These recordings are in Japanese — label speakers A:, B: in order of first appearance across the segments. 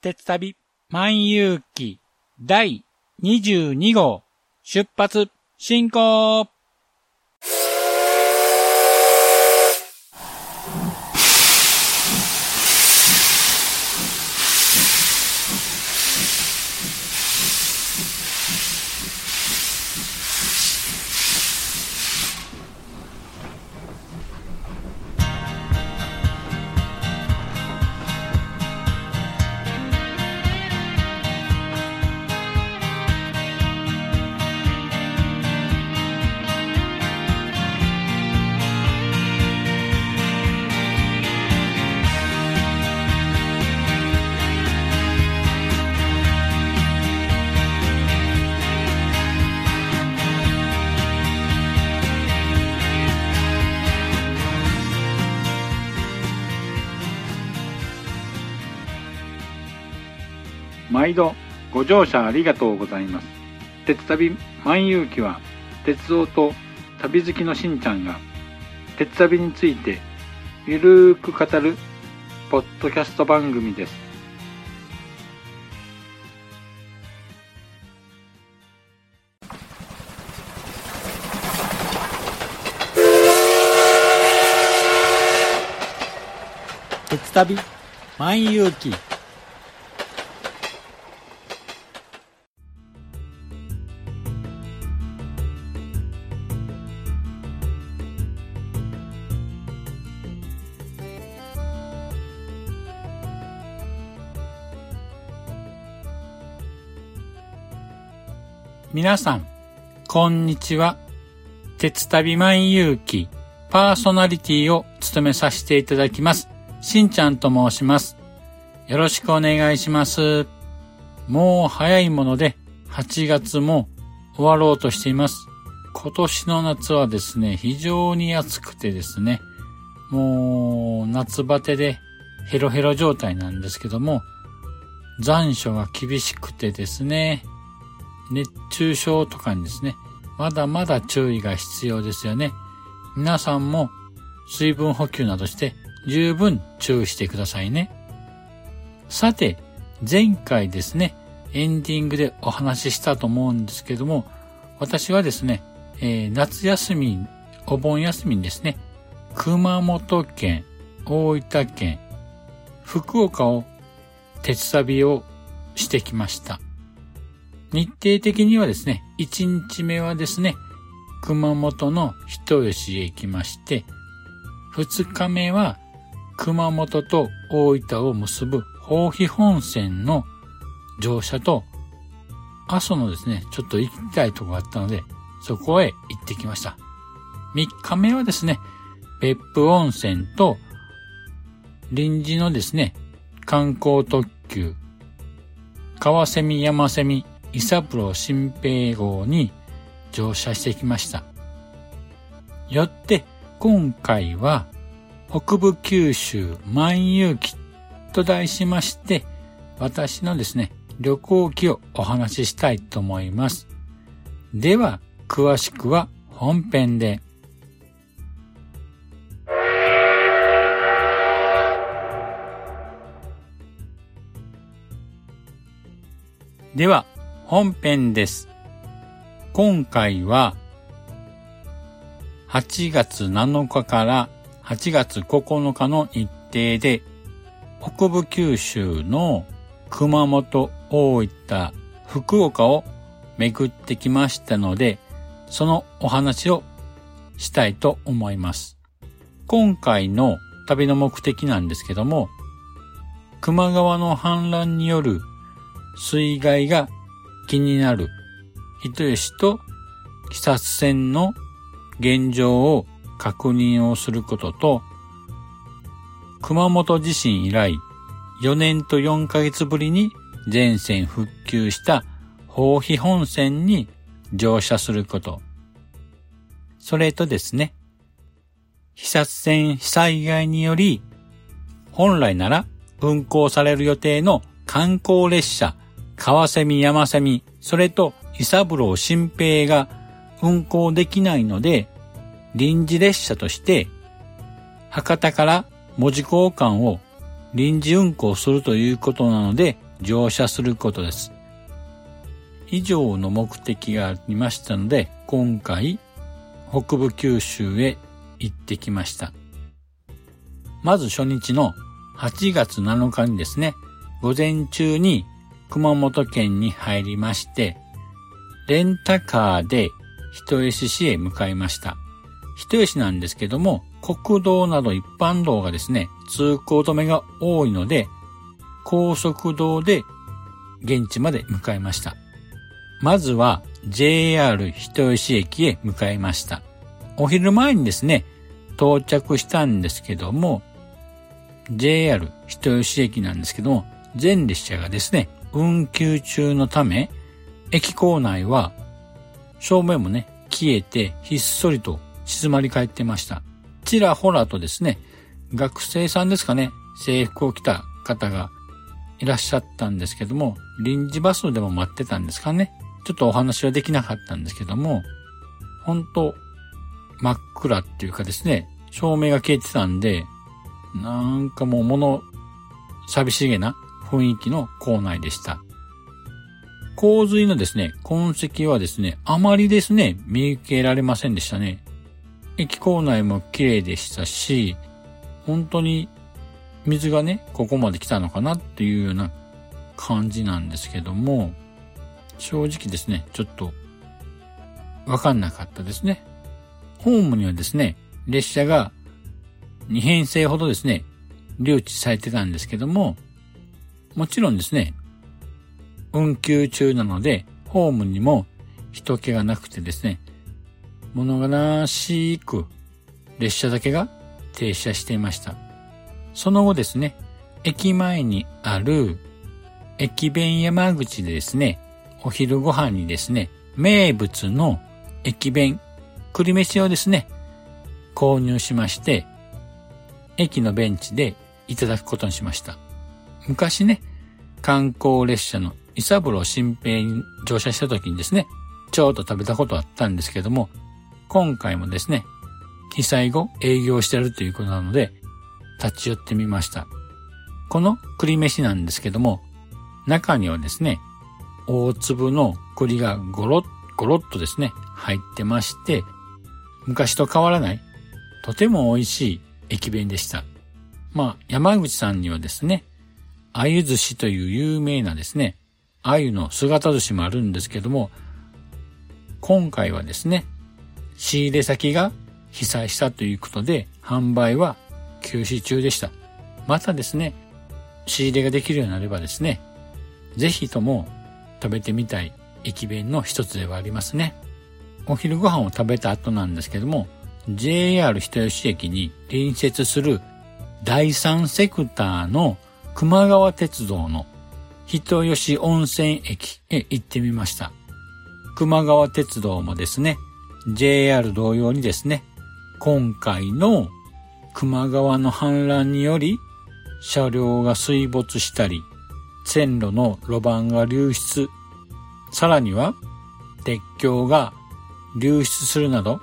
A: 鉄旅万有記第22号出発進行。
B: 毎度ご乗車ありがとうございます。鉄旅万有記は鉄道と旅好きのしんちゃんが鉄旅についてゆるーく語るポッドキャスト番組です。
A: 鉄旅万有記皆さん、こんにちは。鉄旅万有記パーソナリティを務めさせていただきます。しんちゃんと申します。よろしくお願いします。もう早いもので8月も終わろうとしています。今年の夏はですね、非常に暑くてですね、もう夏バテでヘロヘロ状態なんですけども、残暑が厳しくてですね、熱中症とかにですね、まだまだ注意が必要ですよね。皆さんも水分補給などして十分注意してくださいね。さて、前回ですね、エンディングでお話ししたと思うんですけども、私はですね、えー夏休み、お盆休みにですね、熊本県、大分県、福岡を鉄旅をしてきました。日程的にはですね、1日目はですね、熊本の人吉へ行きまして、2日目は熊本と大分を結ぶ豊肥本線の乗車と、阿蘇のですね、ちょっと行きたいとこがあったので、そこへ行ってきました。3日目はですね、別府温泉と臨時のですね、観光特急、川蝉山蝉伊三郎新平号に乗車してきました。よって、今回は、北部九州万有記と題しまして、私のですね、旅行記をお話ししたいと思います。では、詳しくは本編で。では、本編です。今回は、8月7日から8月9日の日程で、北部九州の熊本、大分、福岡を巡ってきましたので、そのお話をしたいと思います。今回の旅の目的なんですけども、球磨川の氾濫による水害が気になる人吉と久津線の現状を確認をすることと、熊本地震以来4年と4ヶ月ぶりに全線復旧した豊肥本線に乗車すること。それとですね、久津線被災害により、本来なら運行される予定の観光列車、川蝉山蝉、それと伊三郎新平が運行できないので、臨時列車として、博多から文字交換を臨時運行するということなので乗車することです。以上の目的がありましたので、今回北部九州へ行ってきました。まず初日の8月7日にですね、午前中に熊本県に入りまして、レンタカーで人吉市へ向かいました。人吉なんですけども、国道など一般道がですね、通行止めが多いので、高速道で現地まで向かいました。まずは JR 人吉駅へ向かいました。お昼前にですね、到着したんですけども、JR 人吉駅なんですけども、全列車がですね、運休中のため、駅構内は照明もね、消えてひっそりと静まり返ってました。ちらほらとですね、学生さんですかね、制服を着た方がいらっしゃったんですけども、臨時バスでも待ってたんですかね。ちょっとお話はできなかったんですけども、本当真っ暗っていうかですね、照明が消えてたんで、なんかもう物寂しげな雰囲気の校内でした。洪水のですね、痕跡はですね、あまりですね、見受けられませんでしたね。駅構内も綺麗でしたし、本当に水がね、ここまで来たのかなっていうような感じなんですけども、正直ですね、ちょっとわかんなかったですね。ホームにはですね、列車が2編成ほどですね、留置されてたんですけども、もちろんですね、運休中なので、ホームにも人気がなくてですね、物悲しく列車だけが停車していました。その後ですね、駅前にある駅弁山口でですね、お昼ご飯にですね、名物の駅弁、栗飯をですね、購入しまして、駅のベンチでいただくことにしました。昔ね、観光列車の伊三郎新平に乗車した時にですね、ちょうど食べたことあったんですけども、今回もですね、被災後営業してるということなので、立ち寄ってみました。この栗飯なんですけども、中にはですね、大粒の栗がゴロッ、ゴロッとですね、入ってまして、昔と変わらない、とても美味しい駅弁でした。まあ、山口さんにはですね、鮎寿司という有名なですね、鮎の姿寿司もあるんですけども、今回はですね、仕入れ先が被災したということで、販売は休止中でした。またですね、仕入れができるようになればですね、ぜひとも食べてみたい駅弁の一つではありますね。お昼ご飯を食べた後なんですけども、JR 人吉駅に隣接する第三セクターの熊川鉄道の人吉温泉駅へ行ってみました。熊川鉄道もですね、JR 同様にですね、今回の熊川の氾濫により車両が水没したり、線路の路盤が流出、さらには鉄橋が流出するなど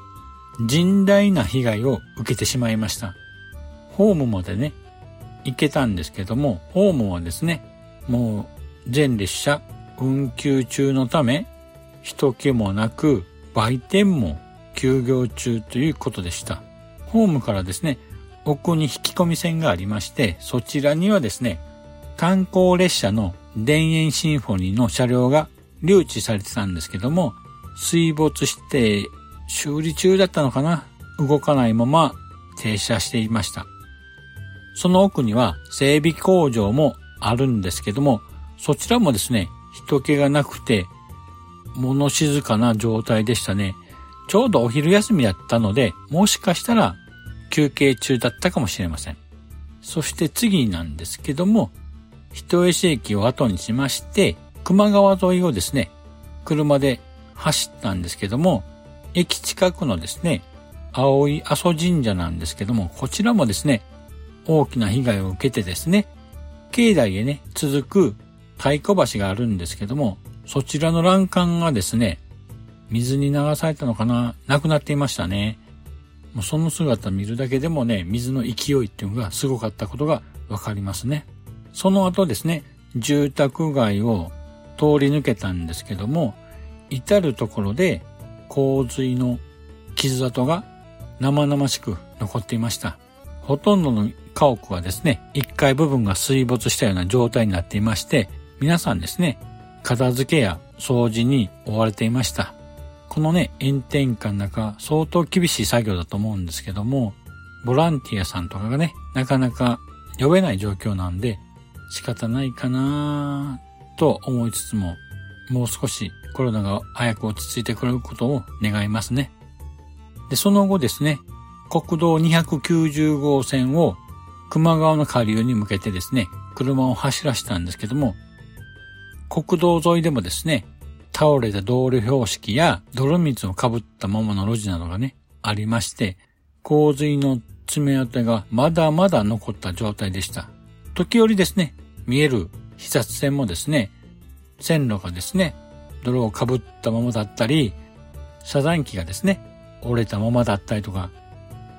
A: 甚大な被害を受けてしまいました。ホームまでね、行けたんですけども、ホームはですね、もう全列車運休中のため、人気もなく、売店も休業中ということでした。ホームからですね、奥に引き込み線がありまして、そちらにはですね、観光列車の田園シンフォニーの車両が留置されてたんですけども、水没して修理中だったのかな動かないまま停車していました。その奥には整備工場もあるんですけども、そちらもですね、人気がなくて、物静かな状態でしたね。ちょうどお昼休みだったので、もしかしたら休憩中だったかもしれません。そして次なんですけども、人吉駅を後にしまして、熊川沿いをですね、車で走ったんですけども、駅近くのですね、青い阿蘇神社なんですけども、こちらもですね、大きな被害を受けてですね、境内へね、続く太鼓橋があるんですけども、そちらの欄干がですね、水に流されたのかななくなっていましたね。もうその姿見るだけでもね、水の勢いっていうのがすごかったことがわかりますね。その後ですね、住宅街を通り抜けたんですけども、至るところで洪水の傷跡が生々しく残っていました。ほとんどの家屋はですね、1階部分が水没したような状態になっていまして、皆さんですね、片付けや掃除に追われていました。このね、炎天下の中、相当厳しい作業だと思うんですけども、ボランティアさんとかがね、なかなか呼べない状況なんで、仕方ないかなと思いつつも、もう少しコロナが早く落ち着いてくれることを願いますね。で、その後ですね、国道290号線を熊川の下流に向けてですね、車を走らせたんですけども、国道沿いでもですね、倒れた道路標識や泥水をかぶったままの路地などがね、ありまして、洪水の爪痕がまだまだ残った状態でした。時折ですね、見える被殺線もですね、線路がですね、泥をかぶったままだったり、遮断機がですね、折れたままだったりとか、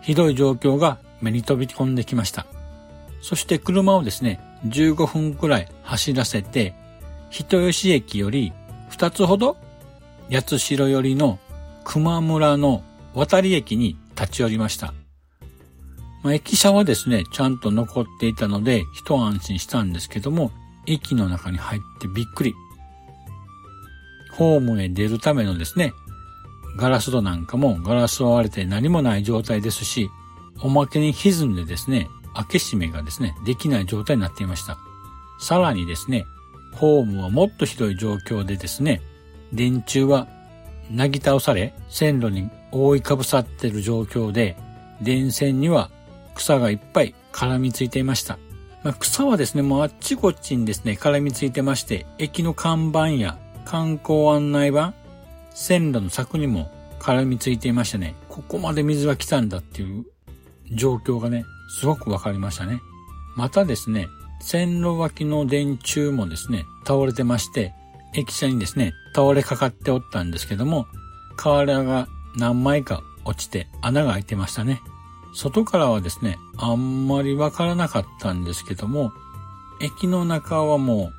A: ひどい状況が目に飛び込んできました。そして車をですね、15分くらい走らせて、人吉駅より2つほど八代寄りの熊村の渡り駅に立ち寄りました。まあ、駅舎はですね、ちゃんと残っていたので一安心したんですけども、駅の中に入ってびっくり。ホームへ出るためのですね、ガラス戸なんかもガラスを割れて何もない状態ですし、おまけに歪んでですね、開け閉めがですね、できない状態になっていました。さらにですね、ホームはもっとひどい状況でですね、電柱はなぎ倒され、線路に覆いかぶさっている状況で、電線には草がいっぱい絡みついていました。まあ、草はですね、もうあっちこっちにですね、絡みついてまして、駅の看板や観光案内板、線路の柵にも絡みついていましたね。ここまで水が来たんだっていう状況がね、すごくわかりましたね。またですね、線路脇の電柱もですね、倒れてまして、駅舎にですね、倒れかかっておったんですけども、瓦が何枚か落ちて穴が開いてましたね。外からはですね、あんまりわからなかったんですけども、駅の中はも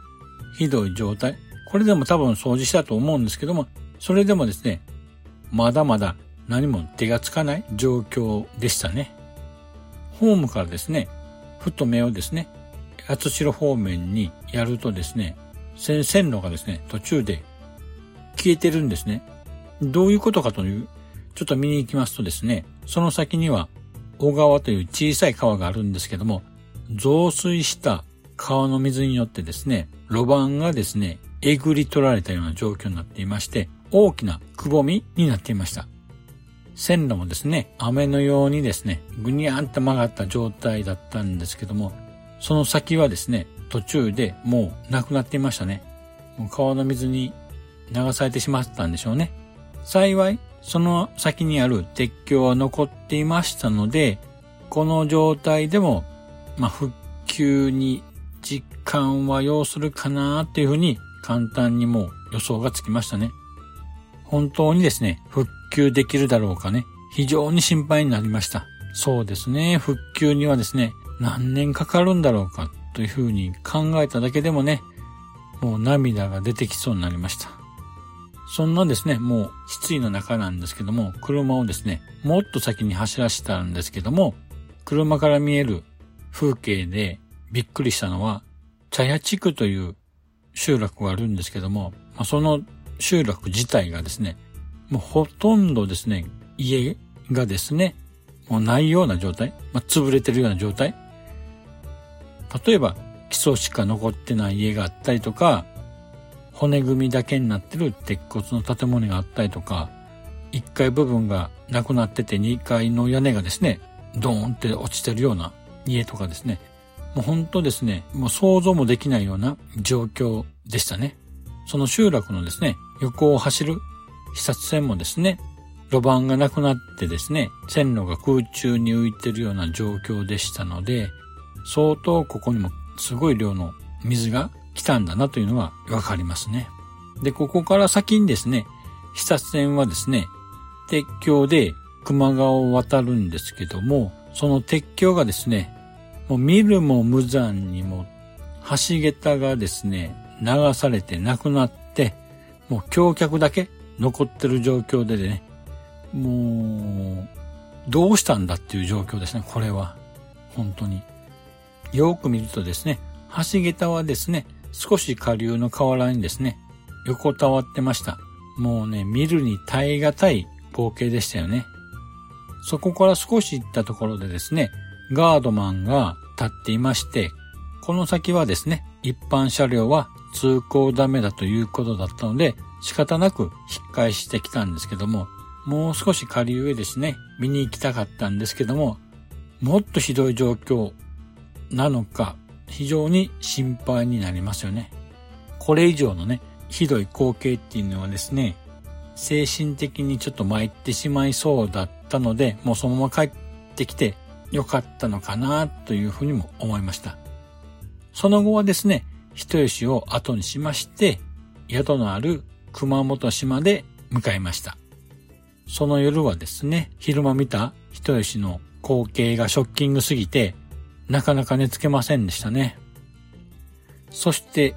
A: うひどい状態。これでも多分掃除したと思うんですけども、それでもですね、まだまだ何も手がつかない状況でしたね。ホームからですね、ふと目をですね、八代方面にやるとですね、線路がですね、途中で消えてるんですね。どういうことかという、ちょっと見に行きますとですね、その先には小川という小さい川があるんですけども、増水した川の水によってですね、路盤がですね、えぐり取られたような状況になっていまして、大きなくぼみになっていました。線路もですね、雨のようにですね、ぐにゃんと曲がった状態だったんですけども、その先はですね、途中でもうなくなっていましたね。もう川の水に流されてしまったんでしょうね。幸い、その先にある鉄橋は残っていましたので、この状態でも、まあ、復旧に実感は要するかなっていうふうに簡単にもう予想がつきましたね。本当にですね、復旧できるだろうかね。非常に心配になりました。そうですね、復旧にはですね、何年かかるんだろうかというふうに考えただけでもね、もう涙が出てきそうになりました。そんなですね、もう失意の中なんですけども、車をですね、もっと先に走らせたんですけども、車から見える風景でびっくりしたのは、茶屋地区という集落があるんですけども、まあ、その集落自体がですね、もうほとんどですね、家がですね、もうないような状態、まあ、潰れてるような状態。例えば、基礎しか残ってない家があったりとか、骨組みだけになってる鉄骨の建物があったりとか、1階部分がなくなってて2階の屋根がですね、ドーンって落ちてるような家とかですね、もう本当ですね、もう想像もできないような状況でしたね。その集落のですね、横を走る視察船もですね、路盤がなくなってですね、線路が空中に浮いてるような状況でしたので、相当ここにもすごい量の水が来たんだなというのがわかりますね。で、ここから先にですね、視察船はですね、鉄橋で熊川を渡るんですけども、その鉄橋がですね、もう見るも無残にも橋桁がですね、流されてなくなって、もう橋脚だけ残ってる状況でね、もう、どうしたんだっていう状況ですね、これは。本当に。よく見るとですね、橋桁はですね、少し下流の河原にですね、横たわってました。もうね、見るに耐え難い光景でしたよね。そこから少し行ったところでですね、ガードマンが立っていまして、この先はですね、一般車両は通行ダメだということだったので、仕方なく引っ返してきたんですけども、もう少し下流へですね、見に行きたかったんですけども、もっとひどい状況なのか、非常に心配になりますよね。これ以上のね、ひどい光景っていうのはですね、精神的にちょっと参ってしまいそうだったので、もうそのまま帰ってきてよかったのかなというふうにも思いました。その後はですね、人吉を後にしまして、宿のある熊本市まで向かいました。その夜はですね、昼間見た人吉の光景がショッキングすぎて、なかなか寝つけませんでしたね。そして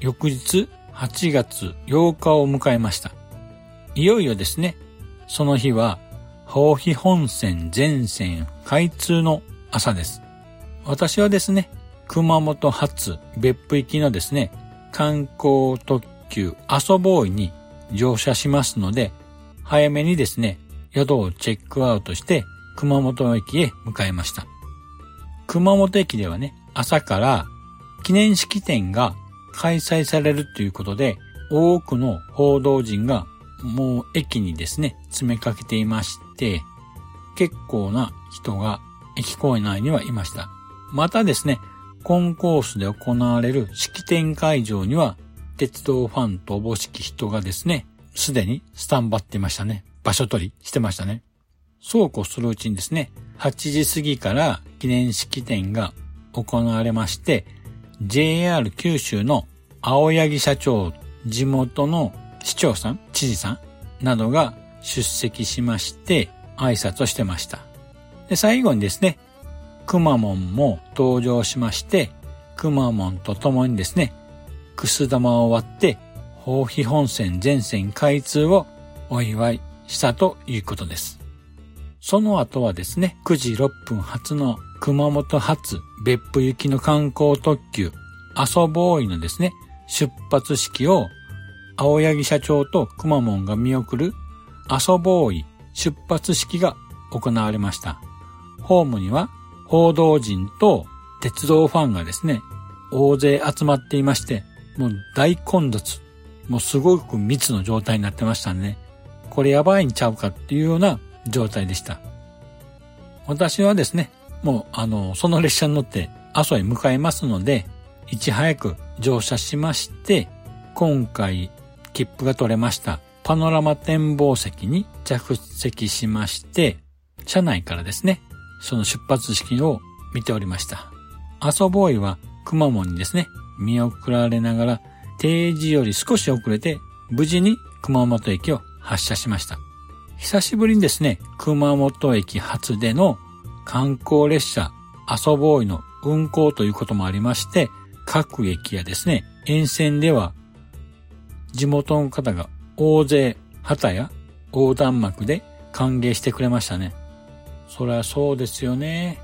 A: 翌日8月8日を迎えました。いよいよですね、その日は、宝肥本線全線開通の朝です。私はですね、熊本発別府行きのですね、観光特急阿蘇ボーイに乗車しますので、早めにですね、宿をチェックアウトして熊本駅へ向かいました。熊本駅ではね、朝から記念式典が開催されるということで、多くの報道陣がもう駅にですね、詰めかけていまして、結構な人が駅構内にはいました。またですね、コンコースで行われる式典会場には、鉄道ファンとおぼしき人がですね、すでにスタンバっていましたね。場所取りしてましたね。そうこうするうちにですね、8時過ぎから記念式典が行われまして、JR 九州の青柳社長、地元の市長さん、知事さんなどが出席しまして挨拶をしてました。で、最後にですね、くまモンも登場しまして、くまモンと共にですね、くす玉を割って、宝肥本線全線開通をお祝いしたということです。その後はですね、9時6分発の熊本発別府行きの観光特急、阿蘇ボーイのですね、出発式を青柳社長とくまモンが見送る阿蘇ボーイ出発式が行われました。ホームには報道陣と鉄道ファンがですね、大勢集まっていまして、もう大混雑、もうすごく密の状態になってましたね。これやばいんちゃうかっていうような状態でした。私はですね、もうあの、その列車に乗って阿蘇へ向かいますので、いち早く乗車しまして、今回切符が取れましたパノラマ展望席に着席しまして、車内からですね、その出発式を見ておりました。阿蘇ボーイはくまモンにですね、見送られながら定時より少し遅れて無事に熊本駅を発車しました。久しぶりにですね、熊本駅発での観光列車、阿蘇ボーイの運行ということもありまして、各駅やですね、沿線では地元の方が大勢旗や横断幕で歓迎してくれましたね。そりゃそうですよね。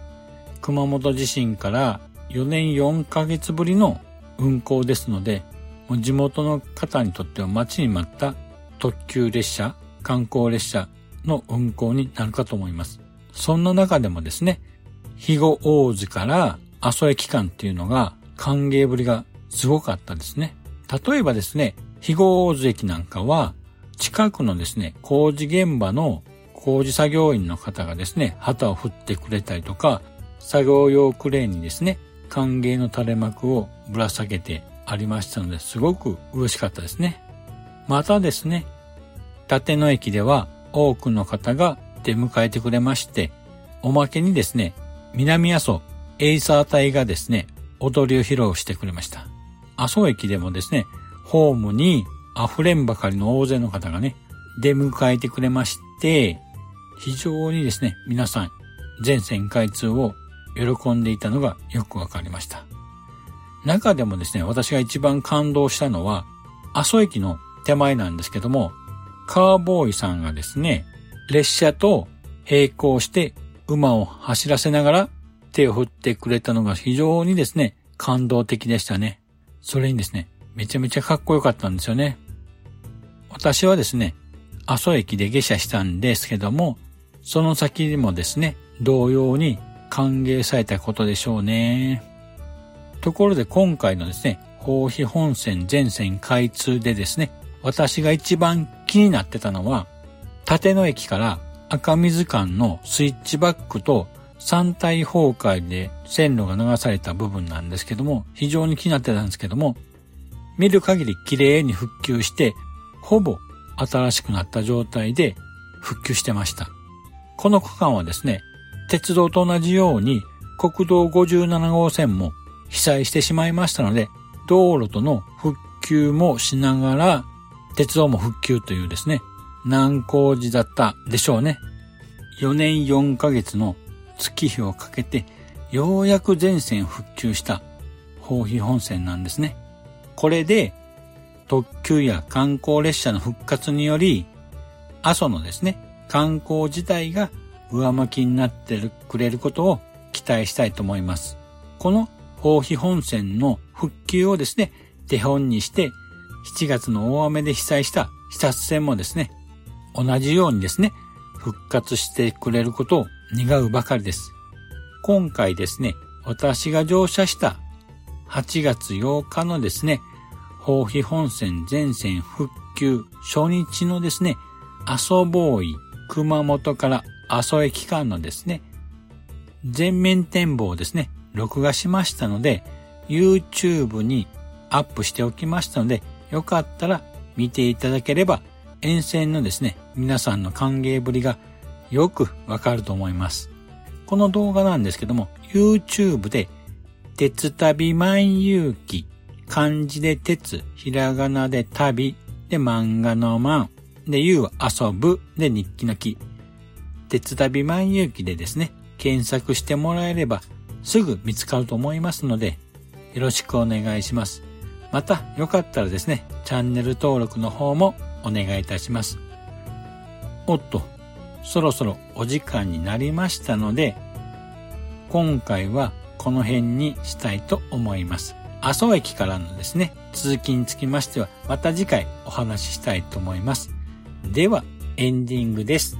A: 熊本地震から4年4ヶ月ぶりの運行ですので、もう地元の方にとっては待ちに待った特急列車観光列車の運行になるかと思います。そんな中でもですね、肥後大津から阿蘇駅間っていうのが歓迎ぶりがすごかったですね。例えばですね、肥後大津駅なんかは近くのですね、工事現場の工事作業員の方がですね、旗を振ってくれたりとか、作業用クレーンにですね、歓迎の垂れ幕をぶら下げてありましたので、すごく嬉しかったですね。またですね、立野駅では多くの方が出迎えてくれまして、おまけにですね、南阿蘇エイサー隊がですね、踊りを披露してくれました。阿蘇駅でもですね、ホームに溢れんばかりの大勢の方がね、出迎えてくれまして、非常にですね、皆さん、全線開通を喜んでいたのがよくわかりました。中でもですね、私が一番感動したのは、阿蘇駅の手前なんですけども、カーボーイさんがですね、列車と並行して馬を走らせながら手を振ってくれたのが非常にですね、感動的でしたね。それにですね、めちゃめちゃかっこよかったんですよね。私はですね、阿蘇駅で下車したんですけども、その先にもですね、同様に歓迎されたことでしょうね。ところで今回のですね、豊肥本線全線開通でですね、私が一番気になってたのは、立野駅から赤水間のスイッチバックと三体崩壊で線路が流された部分なんですけども、非常に気になってたんですけども、見る限り綺麗に復旧して、ほぼ新しくなった状態で復旧してました。この区間はですね、鉄道と同じように国道57号線も被災してしまいましたので、道路との復旧もしながら、鉄道も復旧というですね、難工事だったでしょうね。4年4ヶ月の月日をかけて、ようやく全線復旧した豊肥本線なんですね。これで、特急や観光列車の復活により、阿蘇のですね、観光自体が上向きになってくれることを期待したいと思います。この豊肥本線の復旧をですね、手本にして、7月の大雨で被災した視察線もですね、同じようにですね、復活してくれることを願うばかりです。今回ですね、私が乗車した8月8日のですね、豊肥本線全線復旧初日のですね、阿蘇ボーイ熊本から阿蘇駅間のですね、全面展望をですね、録画しましたので、YouTube にアップしておきましたので、よかったら見ていただければ、沿線のですね、皆さんの歓迎ぶりがよくわかると思います。この動画なんですけども、YouTube で、鉄旅万有記、漢字で鉄、ひらがなで旅、で漫画の漫、で遊遊ぶ、で日記の記、鉄旅万有記でですね、検索してもらえればすぐ見つかると思いますので、よろしくお願いします。また、よかったらですね、チャンネル登録の方もお願いいたします。おっと、そろそろお時間になりましたので、今回はこの辺にしたいと思います。阿蘇駅からのですね、続きにつきましては、また次回お話ししたいと思います。では、エンディングです。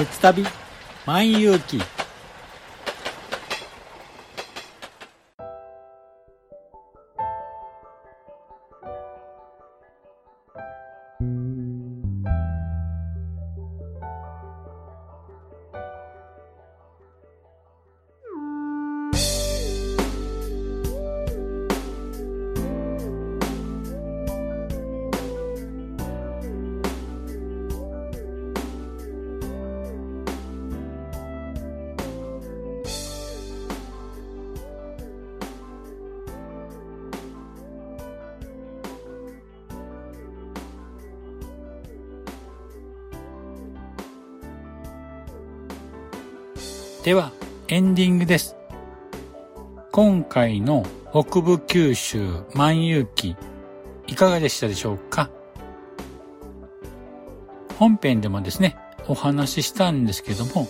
A: 鉄旅万有記エンディングです。今回の北部九州万有記、いかがでしたでしょうか？本編でもですね、お話ししたんですけども、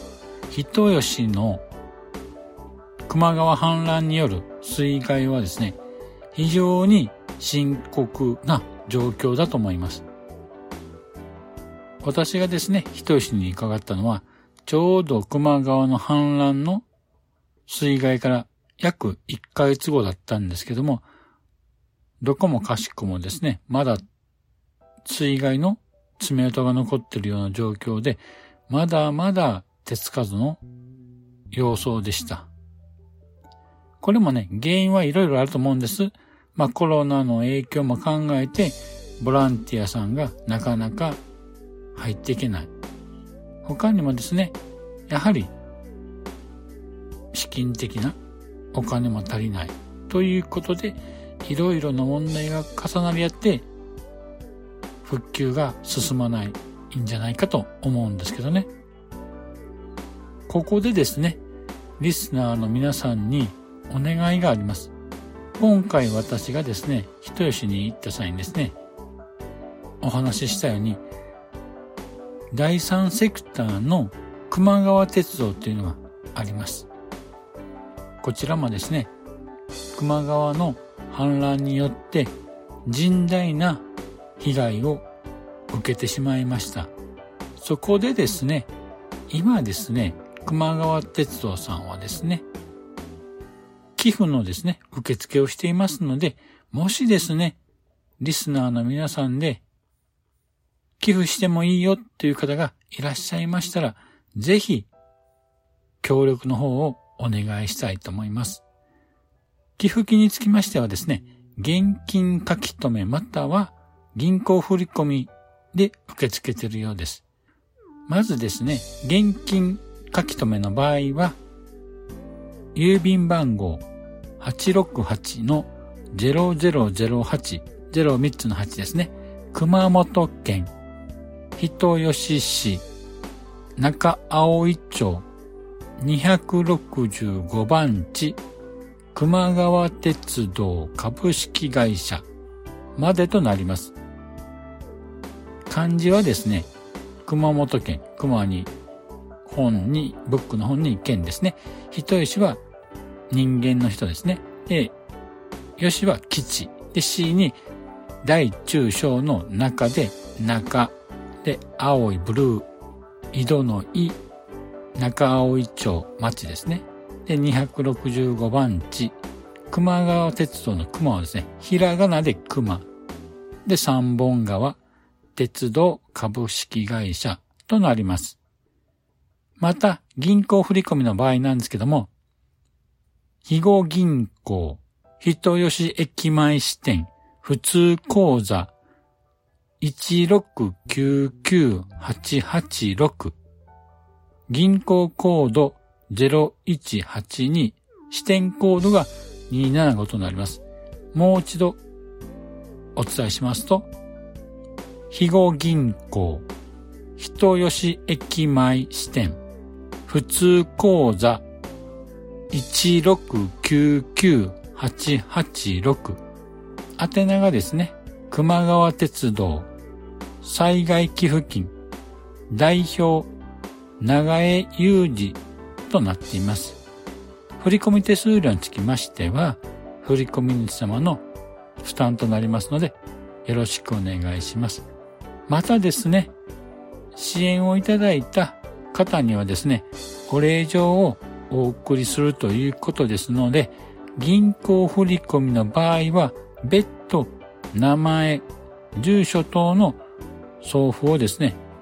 A: 人吉の熊川氾濫による水害はですね、非常に深刻な状況だと思います。私がですね、人吉に伺ったのは、ちょうど球磨川の氾濫の水害から約1ヶ月後だったんですけども、どこもかしくもですね、まだ水害の爪痕が残っているような状況で、まだまだ手つかずの様相でした。これもね、原因はいろいろあると思うんです。まあコロナの影響も考えて、ボランティアさんがなかなか入っていけない。他にもですね、やはり金的なお金も足りないということで、いろいろな問題が重なり合って、復旧が進まないんじゃないかと思うんですけどね。ここでですね、リスナーの皆さんにお願いがあります。今回私がですね、人吉に行った際にですね、お話ししたように、第三セクターの熊川鉄道っていうのがあります。こちらもですね、熊川の氾濫によって甚大な被害を受けてしまいました。そこでですね、今ですね、熊川鉄道さんはですね、寄付のですね、受付をしていますので、もしですね、リスナーの皆さんで、寄付してもいいよっていう方がいらっしゃいましたら、ぜひ、協力の方をお願いしたいと思います。寄付金につきましてはですね、現金書き留めまたは銀行振込で受け付けているようです。まずですね、現金書き留めの場合は、郵便番号868の0008、03つの8ですね。熊本県人吉市中葵町265番地熊川鉄道株式会社までとなります。漢字はですね、熊本県、熊に本に、ブックの本に県ですね。人吉は人間の人ですね。で、吉は基地。で、C に大中小の中で中。で、青いブルー。井戸の井。中青井町町ですね。で、265番地。熊川鉄道の熊はですね、ひらがなで熊。で、三本川鉄道株式会社となります。また、銀行振込の場合なんですけども、肥後銀行、人吉駅前支店、普通口座、1699886銀行コード0182支店コードが275となります。もう一度お伝えしますと、肥後銀行、人吉駅前支店、普通口座1699886宛名がですね、熊川鉄道災害寄付金代表長江裕二となっています。振込手数料につきましては、振込主様の負担となりますので、よろしくお願いします。またですね、支援をいただいた方にはですね、お礼状をお送りするということですので、銀行振込の場合は、別途名前、住所等の送付をですね、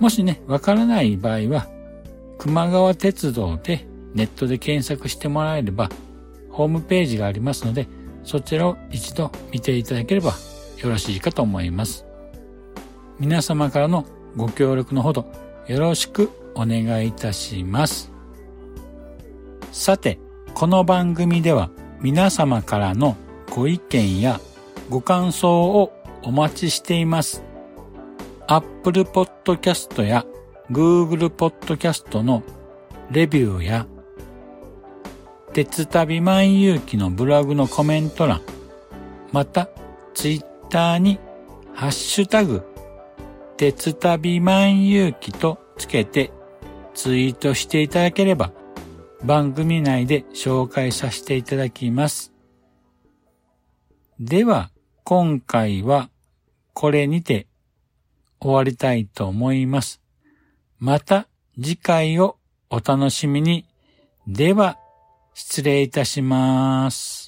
A: もしね、わからない場合は、熊川鉄道でネットで検索してもらえれば、ホームページがありますので、そちらを一度見ていただければよろしいかと思います。皆様からのご協力のほどよろしくお願いいたします。さて、この番組では皆様からのご意見やご感想をお待ちしています。Apple Podcast や Google Podcast のレビューや鉄旅万有機のブログのコメント欄、また Twitter にハッシュタグ、鉄旅万有記とつけてツイートしていただければ番組内で紹介させていただきます。では、今回はこれにて終わりたいと思います。また次回をお楽しみに。では、失礼いたします。